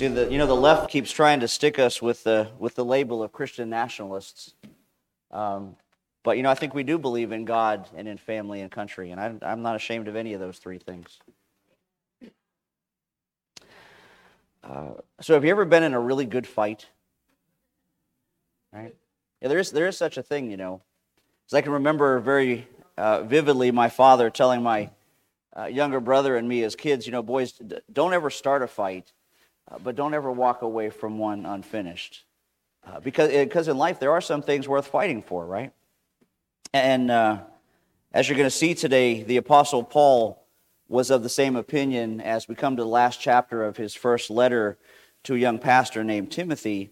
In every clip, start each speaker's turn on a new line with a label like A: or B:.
A: See, the, you know, the left keeps trying to stick us with the, with the label of Christian nationalists. Um, but, you know, I think we do believe in God and in family and country, and I, I'm not ashamed of any of those three things. Uh, so, have you ever been in a really good fight? Right? Yeah, there is, there is such a thing, you know. Because I can remember very uh, vividly my father telling my uh, younger brother and me as kids, you know, boys, don't ever start a fight, uh, but don't ever walk away from one unfinished. Uh, because, because in life, there are some things worth fighting for, right? And uh, as you're going to see today, the Apostle Paul was of the same opinion as we come to the last chapter of his first letter to a young pastor named Timothy.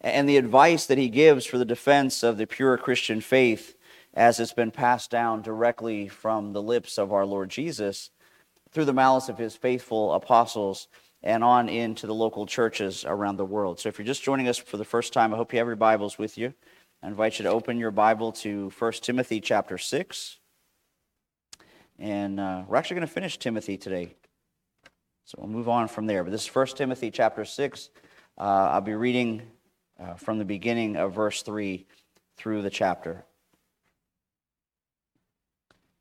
A: And the advice that he gives for the defense of the pure Christian faith as it's been passed down directly from the lips of our Lord Jesus through the malice of his faithful apostles and on into the local churches around the world. So if you're just joining us for the first time, I hope you have your Bibles with you. I invite you to open your Bible to 1 Timothy chapter 6. And uh, we're actually going to finish Timothy today. So we'll move on from there. But this is 1 Timothy chapter 6. Uh, I'll be reading uh, from the beginning of verse 3 through the chapter.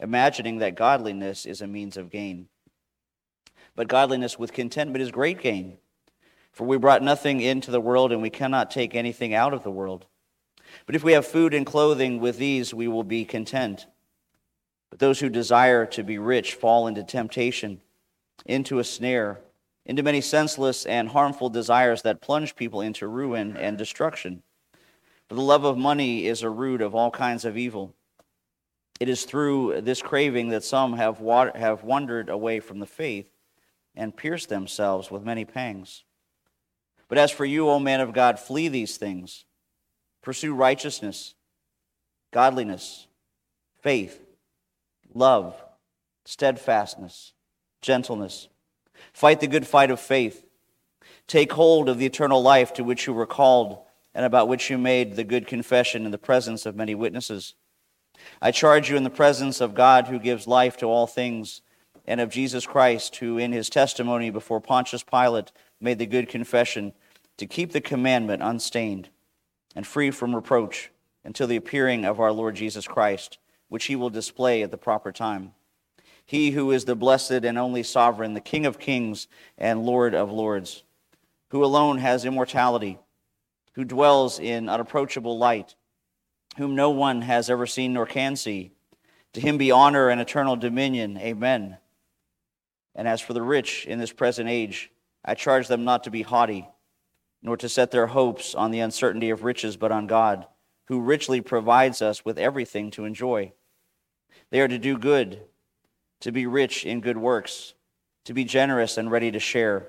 A: imagining that godliness is a means of gain. But godliness with contentment is great gain. For we brought nothing into the world, and we cannot take anything out of the world. But if we have food and clothing, with these we will be content. But those who desire to be rich fall into temptation, into a snare, into many senseless and harmful desires that plunge people into ruin and destruction. For the love of money is a root of all kinds of evil. It is through this craving that some have, wa- have wandered away from the faith and pierced themselves with many pangs. But as for you, O man of God, flee these things. Pursue righteousness, godliness, faith, love, steadfastness, gentleness. Fight the good fight of faith. Take hold of the eternal life to which you were called and about which you made the good confession in the presence of many witnesses. I charge you in the presence of God who gives life to all things, and of Jesus Christ, who in his testimony before Pontius Pilate made the good confession, to keep the commandment unstained and free from reproach until the appearing of our Lord Jesus Christ, which he will display at the proper time. He who is the blessed and only sovereign, the King of kings and Lord of lords, who alone has immortality, who dwells in unapproachable light whom no one has ever seen nor can see. To him be honor and eternal dominion. Amen. And as for the rich in this present age, I charge them not to be haughty, nor to set their hopes on the uncertainty of riches, but on God, who richly provides us with everything to enjoy. They are to do good, to be rich in good works, to be generous and ready to share,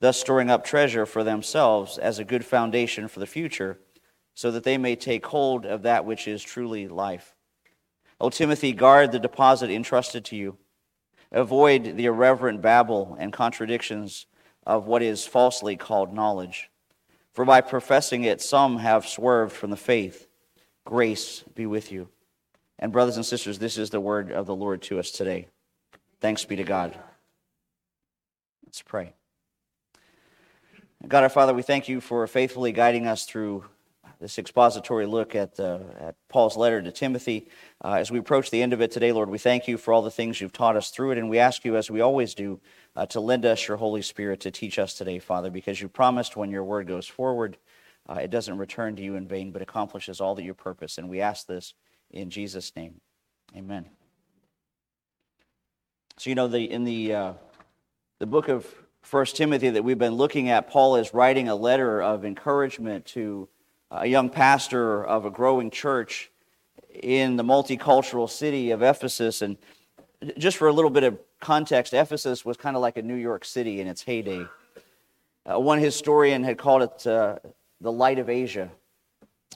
A: thus storing up treasure for themselves as a good foundation for the future so that they may take hold of that which is truly life. O Timothy, guard the deposit entrusted to you. Avoid the irreverent babble and contradictions of what is falsely called knowledge. For by professing it, some have swerved from the faith. Grace be with you. And, brothers and sisters, this is the word of the Lord to us today. Thanks be to God. Let's pray. God our Father, we thank you for faithfully guiding us through this expository look at, uh, at Paul's letter to Timothy. Uh, as we approach the end of it today, Lord, we thank you for all the things you've taught us through it, and we ask you, as we always do, uh, to lend us your Holy Spirit to teach us today, Father, because you promised when your word goes forward, uh, it doesn't return to you in vain, but accomplishes all that you purpose. And we ask this in Jesus' name. Amen. So, you know, the, in the, uh, the book of First Timothy that we've been looking at, Paul is writing a letter of encouragement to a young pastor of a growing church in the multicultural city of Ephesus. And just for a little bit of context, Ephesus was kind of like a New York City in its heyday. Uh, one historian had called it uh, the light of Asia,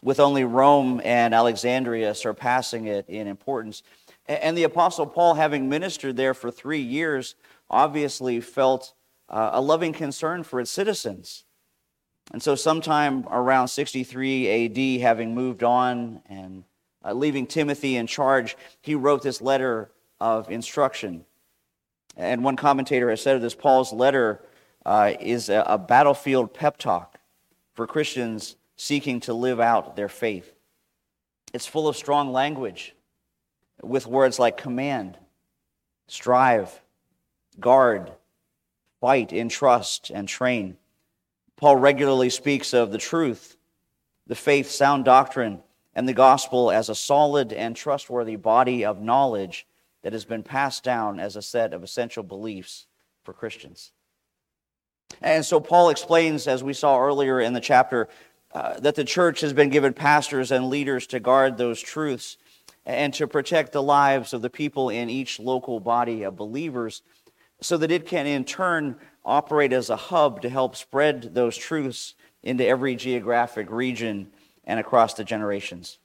A: with only Rome and Alexandria surpassing it in importance. And the Apostle Paul, having ministered there for three years, obviously felt uh, a loving concern for its citizens. And so, sometime around 63 AD, having moved on and uh, leaving Timothy in charge, he wrote this letter of instruction. And one commentator has said of this Paul's letter uh, is a, a battlefield pep talk for Christians seeking to live out their faith. It's full of strong language with words like command, strive, guard, fight, entrust, and train. Paul regularly speaks of the truth, the faith, sound doctrine, and the gospel as a solid and trustworthy body of knowledge that has been passed down as a set of essential beliefs for Christians. And so Paul explains, as we saw earlier in the chapter, uh, that the church has been given pastors and leaders to guard those truths and to protect the lives of the people in each local body of believers so that it can in turn operate as a hub to help spread those truths into every geographic region and across the generations.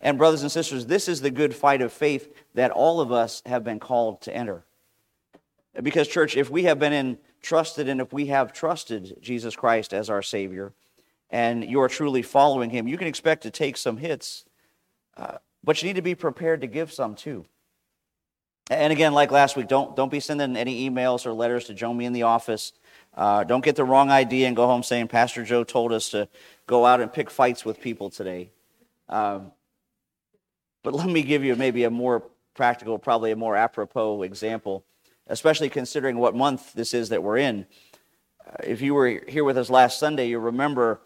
A: And, brothers and sisters, this is the good fight of faith that all of us have been called to enter. Because, church, if we have been entrusted and if we have trusted Jesus Christ as our Savior, and you are truly following Him, you can expect to take some hits, uh, but you need to be prepared to give some too. And again, like last week, don't, don't be sending any emails or letters to Joe me in the office. Uh, don't get the wrong idea and go home saying, Pastor Joe told us to go out and pick fights with people today. Um, but let me give you maybe a more practical, probably a more apropos example, especially considering what month this is that we're in. Uh, if you were here with us last Sunday, you remember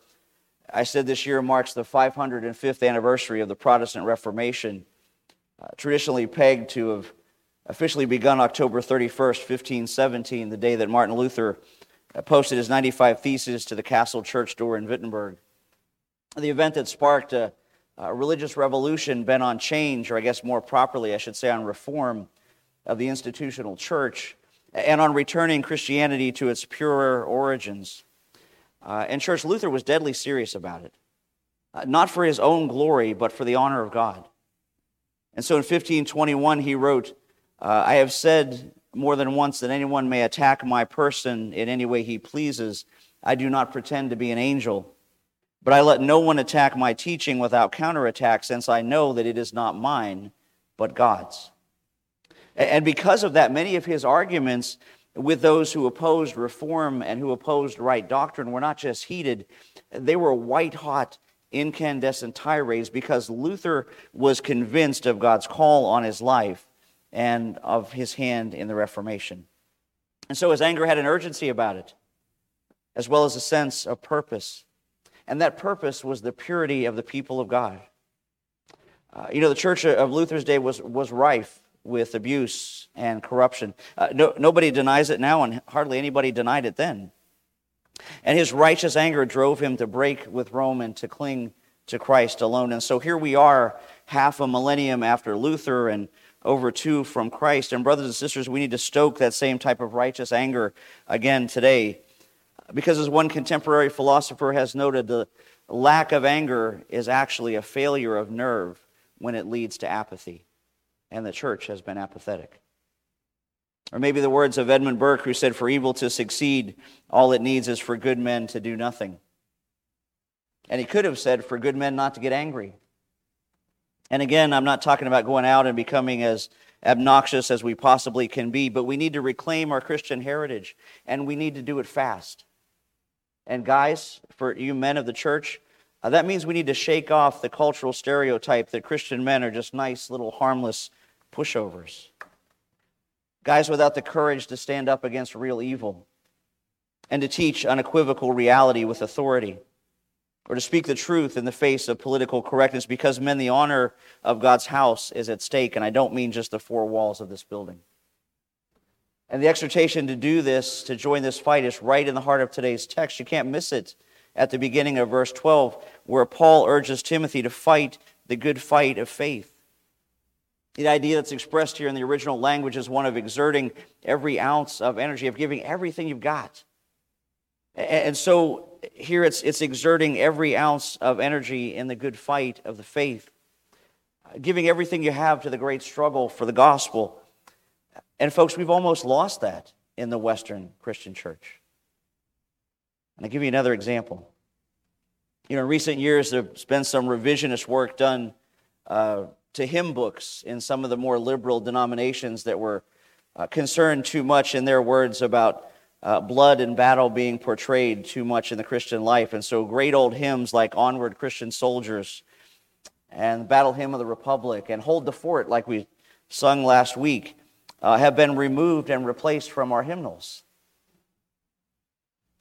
A: I said this year marks the 505th anniversary of the Protestant Reformation, uh, traditionally pegged to have officially begun October 31st, 1517, the day that Martin Luther uh, posted his 95 Theses to the castle church door in Wittenberg. The event that sparked a, a religious revolution bent on change, or I guess more properly, I should say, on reform of the institutional church and on returning Christianity to its purer origins. Uh, and Church Luther was deadly serious about it, uh, not for his own glory, but for the honor of God. And so in 1521, he wrote, uh, I have said more than once that anyone may attack my person in any way he pleases. I do not pretend to be an angel, but I let no one attack my teaching without counterattack, since I know that it is not mine, but God's. And because of that, many of his arguments with those who opposed reform and who opposed right doctrine were not just heated, they were white hot, incandescent tirades because Luther was convinced of God's call on his life and of his hand in the Reformation. And so his anger had an urgency about it, as well as a sense of purpose. And that purpose was the purity of the people of God. Uh, you know, the church of Luther's day was, was rife with abuse and corruption. Uh, no, nobody denies it now, and hardly anybody denied it then. And his righteous anger drove him to break with Rome and to cling to Christ alone. And so here we are, half a millennium after Luther and over two from Christ. And, brothers and sisters, we need to stoke that same type of righteous anger again today. Because, as one contemporary philosopher has noted, the lack of anger is actually a failure of nerve when it leads to apathy and the church has been apathetic. Or maybe the words of Edmund Burke, who said, For evil to succeed, all it needs is for good men to do nothing. And he could have said, For good men not to get angry. And again, I'm not talking about going out and becoming as obnoxious as we possibly can be, but we need to reclaim our Christian heritage, and we need to do it fast. And guys, for you men of the church, uh, that means we need to shake off the cultural stereotype that Christian men are just nice, little, harmless pushovers. Guys without the courage to stand up against real evil and to teach unequivocal reality with authority or to speak the truth in the face of political correctness because, men, the honor of God's house is at stake. And I don't mean just the four walls of this building. And the exhortation to do this, to join this fight, is right in the heart of today's text. You can't miss it at the beginning of verse 12, where Paul urges Timothy to fight the good fight of faith. The idea that's expressed here in the original language is one of exerting every ounce of energy, of giving everything you've got. And so here it's, it's exerting every ounce of energy in the good fight of the faith, giving everything you have to the great struggle for the gospel. And folks, we've almost lost that in the Western Christian church. And I'll give you another example. You know, in recent years, there's been some revisionist work done uh, to hymn books in some of the more liberal denominations that were uh, concerned too much, in their words, about uh, blood and battle being portrayed too much in the Christian life. And so, great old hymns like Onward Christian Soldiers and Battle Hymn of the Republic and Hold the Fort, like we sung last week, uh, have been removed and replaced from our hymnals.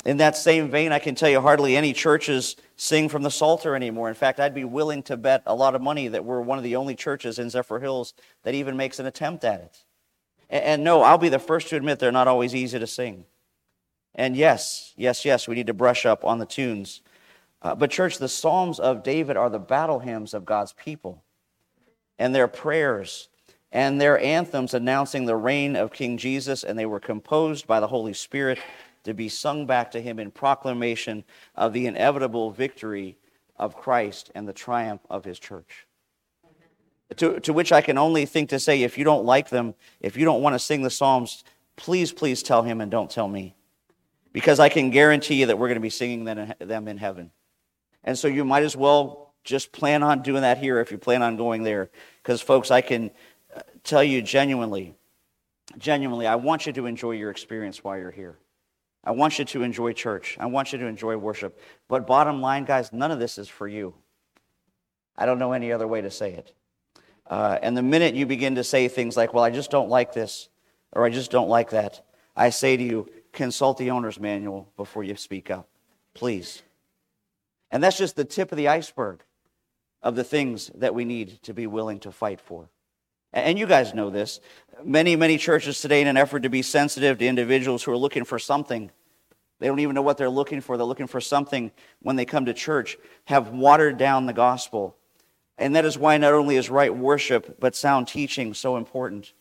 A: In that same vein, I can tell you hardly any churches sing from the Psalter anymore. In fact, I'd be willing to bet a lot of money that we're one of the only churches in Zephyrhills that even makes an attempt at it. And, and no, I'll be the first to admit they're not always easy to sing. And yes, yes, yes, we need to brush up on the tunes. Uh, but, church, the Psalms of David are the battle hymns of God's people. And their prayers and their anthems announcing the reign of King Jesus, and they were composed by the Holy Spirit to be sung back to him in proclamation of the inevitable victory of Christ and the triumph of his church. To, to which I can only think to say, if you don't like them, if you don't want to sing the Psalms, please, please tell him and don't tell me. Because I can guarantee you that we're going to be singing them in heaven. And so you might as well just plan on doing that here if you plan on going there. Because, folks, I can uh, tell you genuinely, genuinely, I want you to enjoy your experience while you're here. I want you to enjoy church. I want you to enjoy worship. But bottom line, guys, none of this is for you. I don't know any other way to say it. Uh, and the minute you begin to say things like, well, I just don't like this, or I just don't like that, I say to you, consult the owner's manual before you speak up. Please. And that's just the tip of the iceberg of the things that we need to be willing to fight for. And you guys know this. Many, many churches today, in an effort to be sensitive to individuals who are looking for something, they don't even know what they're looking for. They're looking for something when they come to church, have watered down the gospel. And that is why not only is right worship, but sound teaching so important,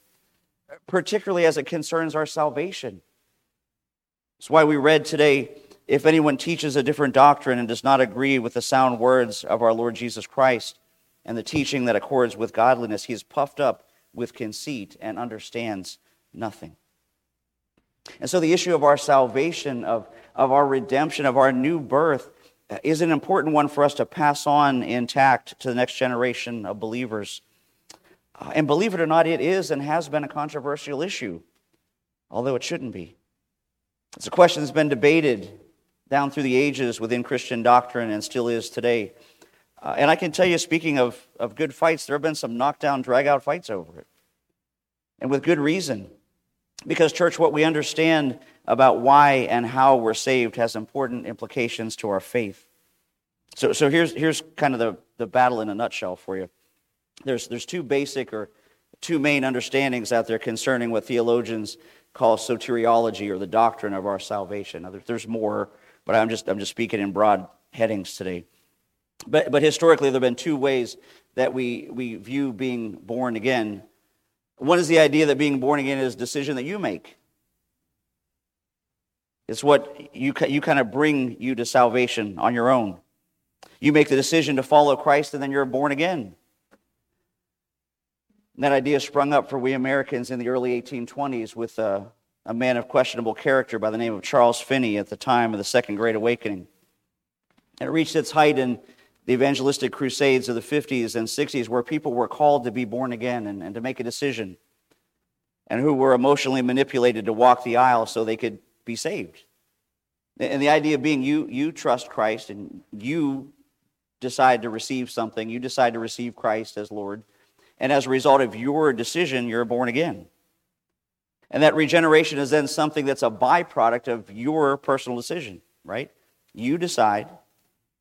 A: particularly as it concerns our salvation. That's why we read today if anyone teaches a different doctrine and does not agree with the sound words of our Lord Jesus Christ, and the teaching that accords with godliness. He is puffed up with conceit and understands nothing. And so, the issue of our salvation, of, of our redemption, of our new birth, uh, is an important one for us to pass on intact to the next generation of believers. Uh, and believe it or not, it is and has been a controversial issue, although it shouldn't be. It's a question that's been debated down through the ages within Christian doctrine and still is today. Uh, and I can tell you, speaking of, of good fights, there have been some knockdown, drag out fights over it. And with good reason. Because, church, what we understand about why and how we're saved has important implications to our faith. So, so here's, here's kind of the, the battle in a nutshell for you. There's, there's two basic or two main understandings out there concerning what theologians call soteriology or the doctrine of our salvation. There's more, but I'm just, I'm just speaking in broad headings today. But, but historically, there have been two ways that we, we view being born again. One is the idea that being born again is a decision that you make. It's what you, you kind of bring you to salvation on your own. You make the decision to follow Christ, and then you're born again. That idea sprung up for we Americans in the early 1820s with a, a man of questionable character by the name of Charles Finney at the time of the Second Great Awakening. And it reached its height in the evangelistic crusades of the 50s and 60s, where people were called to be born again and, and to make a decision, and who were emotionally manipulated to walk the aisle so they could be saved. And the idea being you, you trust Christ and you decide to receive something, you decide to receive Christ as Lord, and as a result of your decision, you're born again. And that regeneration is then something that's a byproduct of your personal decision, right? You decide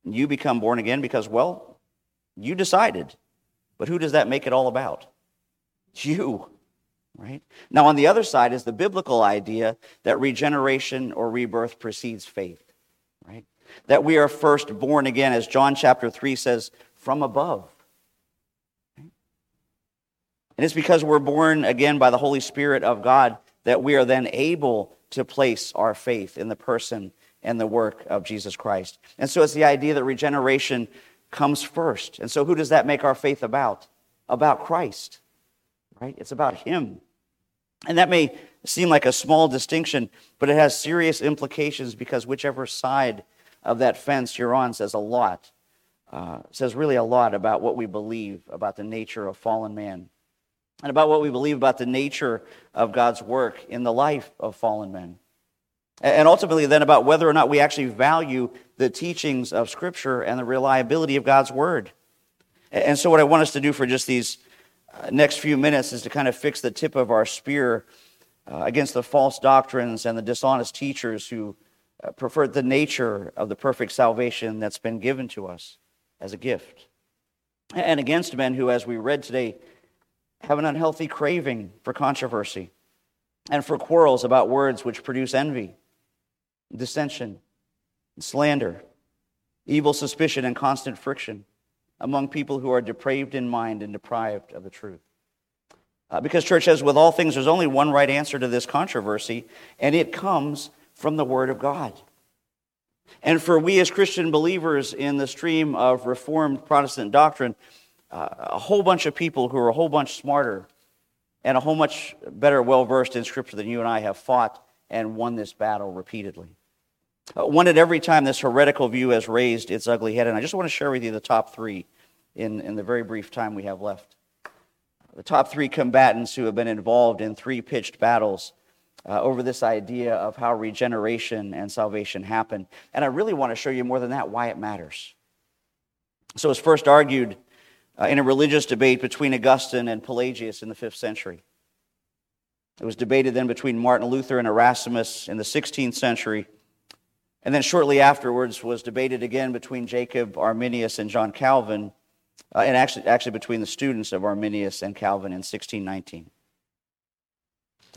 A: you become born again because, well, you decided. But who does that make it all about? You, right? Now, on the other side is the biblical idea that regeneration or rebirth precedes faith, right? That we are first born again, as John chapter 3 says, from above. And it's because we're born again by the Holy Spirit of God that we are then able to place our faith in the person and the work of Jesus Christ. And so it's the idea that regeneration comes first. And so who does that make our faith about? About Christ, right? It's about Him. And that may seem like a small distinction, but it has serious implications because whichever side of that fence you're on says a lot, uh, says really a lot about what we believe about the nature of fallen man and about what we believe about the nature of God's work in the life of fallen men. And ultimately, then, about whether or not we actually value the teachings of Scripture and the reliability of God's Word. And so, what I want us to do for just these uh, next few minutes is to kind of fix the tip of our spear uh, against the false doctrines and the dishonest teachers who uh, prefer the nature of the perfect salvation that's been given to us as a gift. And against men who, as we read today, have an unhealthy craving for controversy and for quarrels about words which produce envy, dissension, slander, evil suspicion, and constant friction among people who are depraved in mind and deprived of the truth. Uh, because, church, as with all things, there's only one right answer to this controversy, and it comes from the Word of God. And for we as Christian believers in the stream of Reformed Protestant doctrine, uh, a whole bunch of people who are a whole bunch smarter and a whole much better well versed in Scripture than you and I have fought and won this battle repeatedly. Uh, one at every time this heretical view has raised its ugly head. And I just want to share with you the top three in, in the very brief time we have left. The top three combatants who have been involved in three pitched battles uh, over this idea of how regeneration and salvation happen. And I really want to show you more than that why it matters. So, it was first argued uh, in a religious debate between Augustine and Pelagius in the fifth century. It was debated then between Martin Luther and Erasmus in the 16th century. And then shortly afterwards was debated again between Jacob Arminius and John Calvin, uh, and actually, actually between the students of Arminius and Calvin in 1619.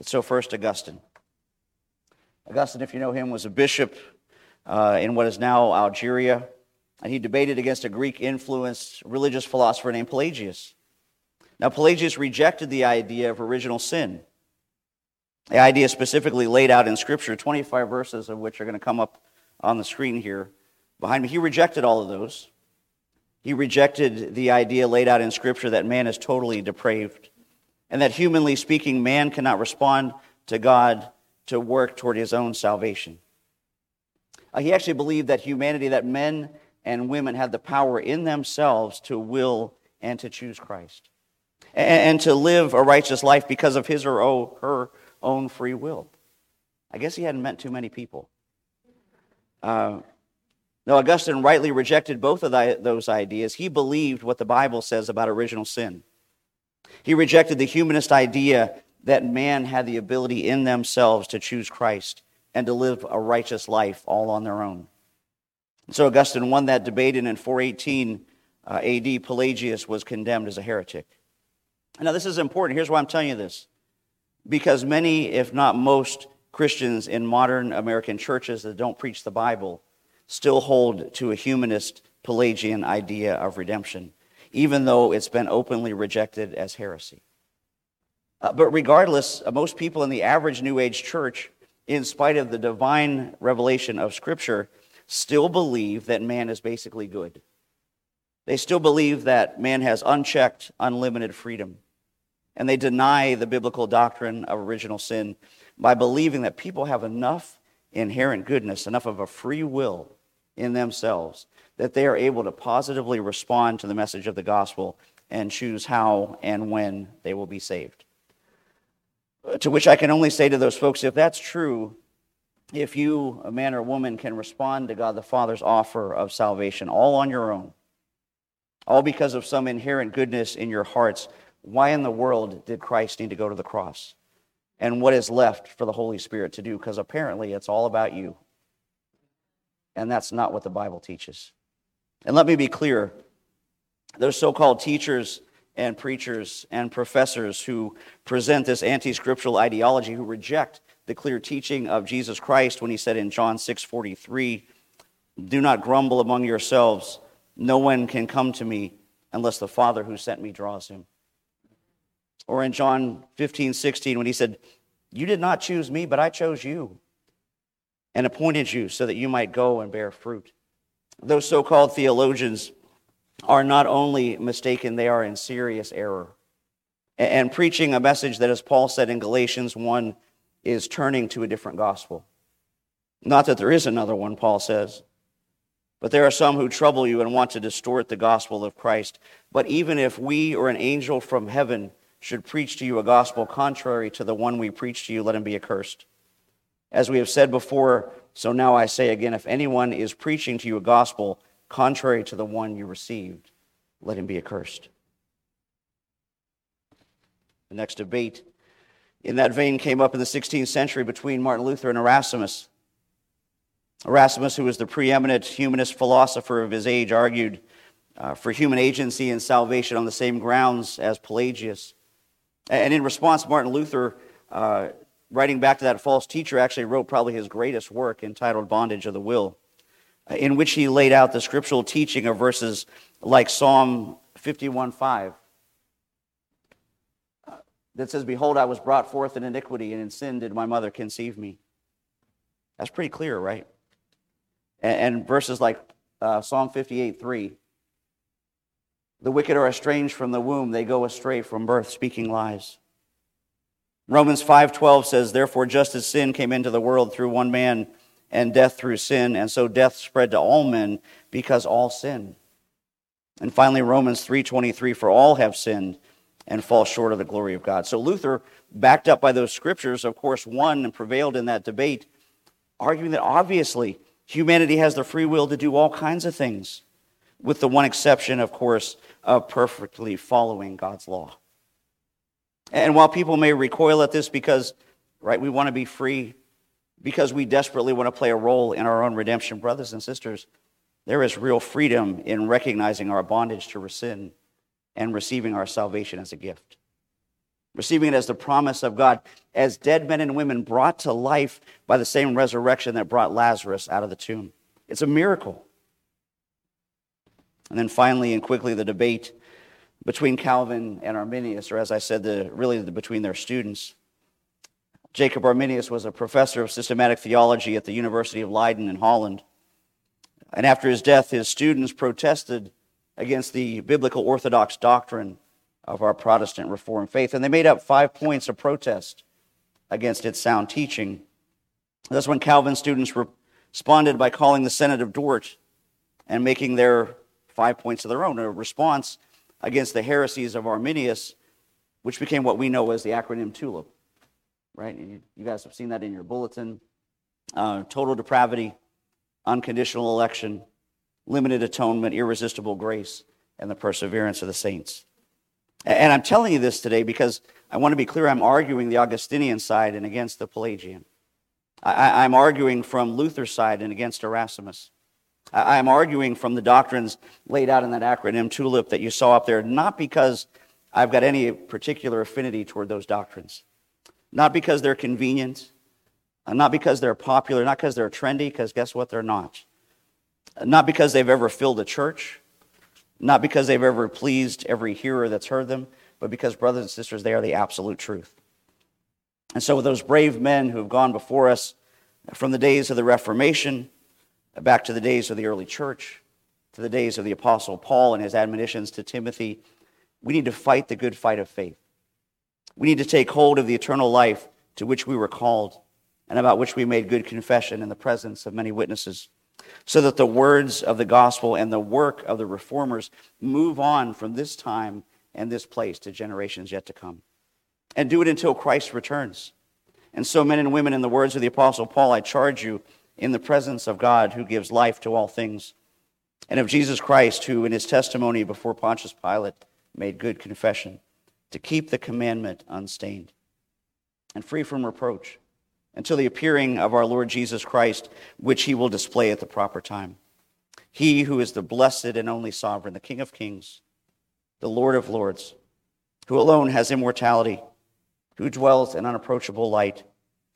A: So, first, Augustine. Augustine, if you know him, was a bishop uh, in what is now Algeria, and he debated against a Greek influenced religious philosopher named Pelagius. Now, Pelagius rejected the idea of original sin, the idea specifically laid out in Scripture, 25 verses of which are going to come up on the screen here behind me. He rejected all of those. He rejected the idea laid out in Scripture that man is totally depraved and that humanly speaking, man cannot respond to God to work toward his own salvation. Uh, he actually believed that humanity, that men and women had the power in themselves to will and to choose Christ and, to live a righteous life because of his or her own free will. I guess he hadn't met too many people. Uh, no, Augustine rightly rejected both of those ideas. He believed what the Bible says about original sin. He rejected the humanist idea that man had the ability in themselves to choose Christ and to live a righteous life all on their own. So Augustine won that debate, and in 418 uh, AD, Pelagius was condemned as a heretic. Now, this is important. Here's why I'm telling you this. Because many, if not most, Christians in modern American churches that don't preach the Bible still hold to a humanist Pelagian idea of redemption even though it's been openly rejected as heresy. Uh, but regardless, uh, most people in the average New Age church, in spite of the divine revelation of Scripture, still believe that man is basically good. They still believe that man has unchecked, unlimited freedom. And they deny the biblical doctrine of original sin by believing that people have enough inherent goodness, enough of a free will in themselves that they are able to positively respond to the message of the gospel and choose how and when they will be saved. To which I can only say to those folks if that's true, if you, a man or woman, can respond to God the Father's offer of salvation all on your own, all because of some inherent goodness in your hearts, why in the world did Christ need to go to the cross? And what is left for the Holy Spirit to do? Because apparently it's all about you. And that's not what the Bible teaches. And let me be clear those so called teachers and preachers and professors who present this anti scriptural ideology, who reject the clear teaching of Jesus Christ when he said in John 6 43, Do not grumble among yourselves. No one can come to me unless the Father who sent me draws him. Or in John 15 16, when he said, You did not choose me, but I chose you and appointed you so that you might go and bear fruit. Those so called theologians are not only mistaken, they are in serious error. And preaching a message that, as Paul said in Galatians 1, is turning to a different gospel. Not that there is another one, Paul says, but there are some who trouble you and want to distort the gospel of Christ. But even if we or an angel from heaven should preach to you a gospel contrary to the one we preach to you, let him be accursed. As we have said before, so now I say again if anyone is preaching to you a gospel contrary to the one you received, let him be accursed. The next debate in that vein came up in the 16th century between Martin Luther and Erasmus. Erasmus, who was the preeminent humanist philosopher of his age, argued uh, for human agency and salvation on the same grounds as Pelagius. And in response, Martin Luther uh, writing back to that false teacher, actually wrote probably his greatest work entitled Bondage of the Will, uh, in which he laid out the scriptural teaching of verses like Psalm 51:5 uh, that says, Behold, I was brought forth in iniquity, and in sin did my mother conceive me. That's pretty clear, right? And, and verses like uh, Psalm 58 3. The wicked are estranged from the womb, they go astray from birth, speaking lies. Romans 5:12 says, "Therefore just as sin came into the world through one man and death through sin, and so death spread to all men because all sinned." And finally Romans 3:23, "For all have sinned and fall short of the glory of God." So Luther, backed up by those scriptures, of course, won and prevailed in that debate, arguing that obviously humanity has the free will to do all kinds of things, with the one exception, of course, of perfectly following God's law. And while people may recoil at this because, right, we want to be free, because we desperately want to play a role in our own redemption, brothers and sisters, there is real freedom in recognizing our bondage to sin and receiving our salvation as a gift. Receiving it as the promise of God, as dead men and women brought to life by the same resurrection that brought Lazarus out of the tomb. It's a miracle. And then finally and quickly, the debate between Calvin and Arminius, or as I said, the, really the, between their students. Jacob Arminius was a professor of systematic theology at the University of Leiden in Holland. And after his death, his students protested against the biblical orthodox doctrine of our Protestant Reformed faith. And they made up five points of protest against its sound teaching. That's when Calvin students responded by calling the Synod of Dort and making their five points of their own, a response against the heresies of Arminius, which became what we know as the acronym TULIP. Right? You, you guys have seen that in your bulletin. Uh, total depravity, unconditional election, limited atonement, irresistible grace, and the perseverance of the saints. And I'm telling you this today because I want to be clear I'm arguing the Augustinian side and against the Pelagian. I, am arguing from Luther's side and against Erasmus. I'm arguing from the doctrines laid out in that acronym TULIP that you saw up there, not because I've got any particular affinity toward those doctrines, not because they're convenient, uh, not because they're popular, not because they're trendy, because guess what? They're not. Not because they've ever filled a church, not because they've ever pleased every hearer that's heard them, but because, brothers and sisters, they are the absolute truth. And so, with those brave men who have gone before us from the days of the Reformation, back to the days of the early church, to the days of the Apostle Paul and his admonitions to Timothy. We need to fight the good fight of faith. We need to take hold of the eternal life to which we were called and about which we made good confession in the presence of many witnesses, so that the words of the gospel and the work of the reformers move on from this time and this place to generations yet to come. And do it until Christ returns. And so, men and women, in the words of the Apostle Paul, I charge you in the presence of God who gives life to all things, and of Jesus Christ, who in his testimony before Pontius Pilate made good confession to keep the commandment unstained and free from reproach until the appearing of our Lord Jesus Christ, which he will display at the proper time. He who is the blessed and only sovereign, the King of kings, the Lord of lords, who alone has immortality, who dwells in unapproachable light,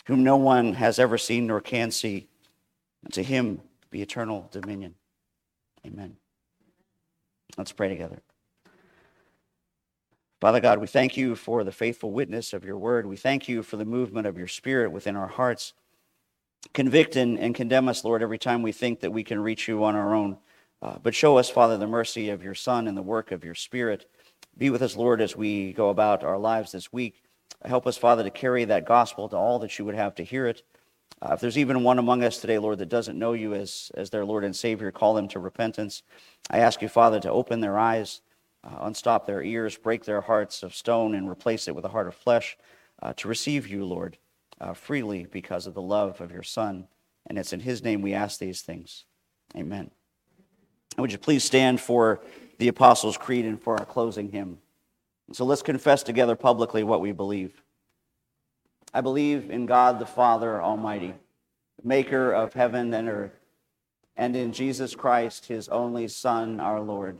A: whom no one has ever seen nor can see and to him be eternal dominion. Amen. Let's pray together. Father God, we thank you for the faithful witness of your word. We thank you for the movement of your spirit within our hearts. Convict and, and condemn us, Lord, every time we think that we can reach you on our own. Uh, but show us, Father, the mercy of your Son and the work of your Spirit. Be with us, Lord, as we go about our lives this week. Help us, Father, to carry that gospel to all that you would have to hear it. Uh, if there's even one among us today, Lord, that doesn't know you as, as their Lord and Savior, call them to repentance. I ask you, Father, to open their eyes, uh, unstop their ears, break their hearts of stone, and replace it with a heart of flesh uh, to receive you, Lord, uh, freely because of the love of your Son. And it's in his name we ask these things. Amen. Would you please stand for the Apostles' Creed and for our closing hymn? So let's confess together publicly what we believe. I believe in God the Father Almighty, maker of heaven and earth, and in Jesus Christ, his only Son, our Lord,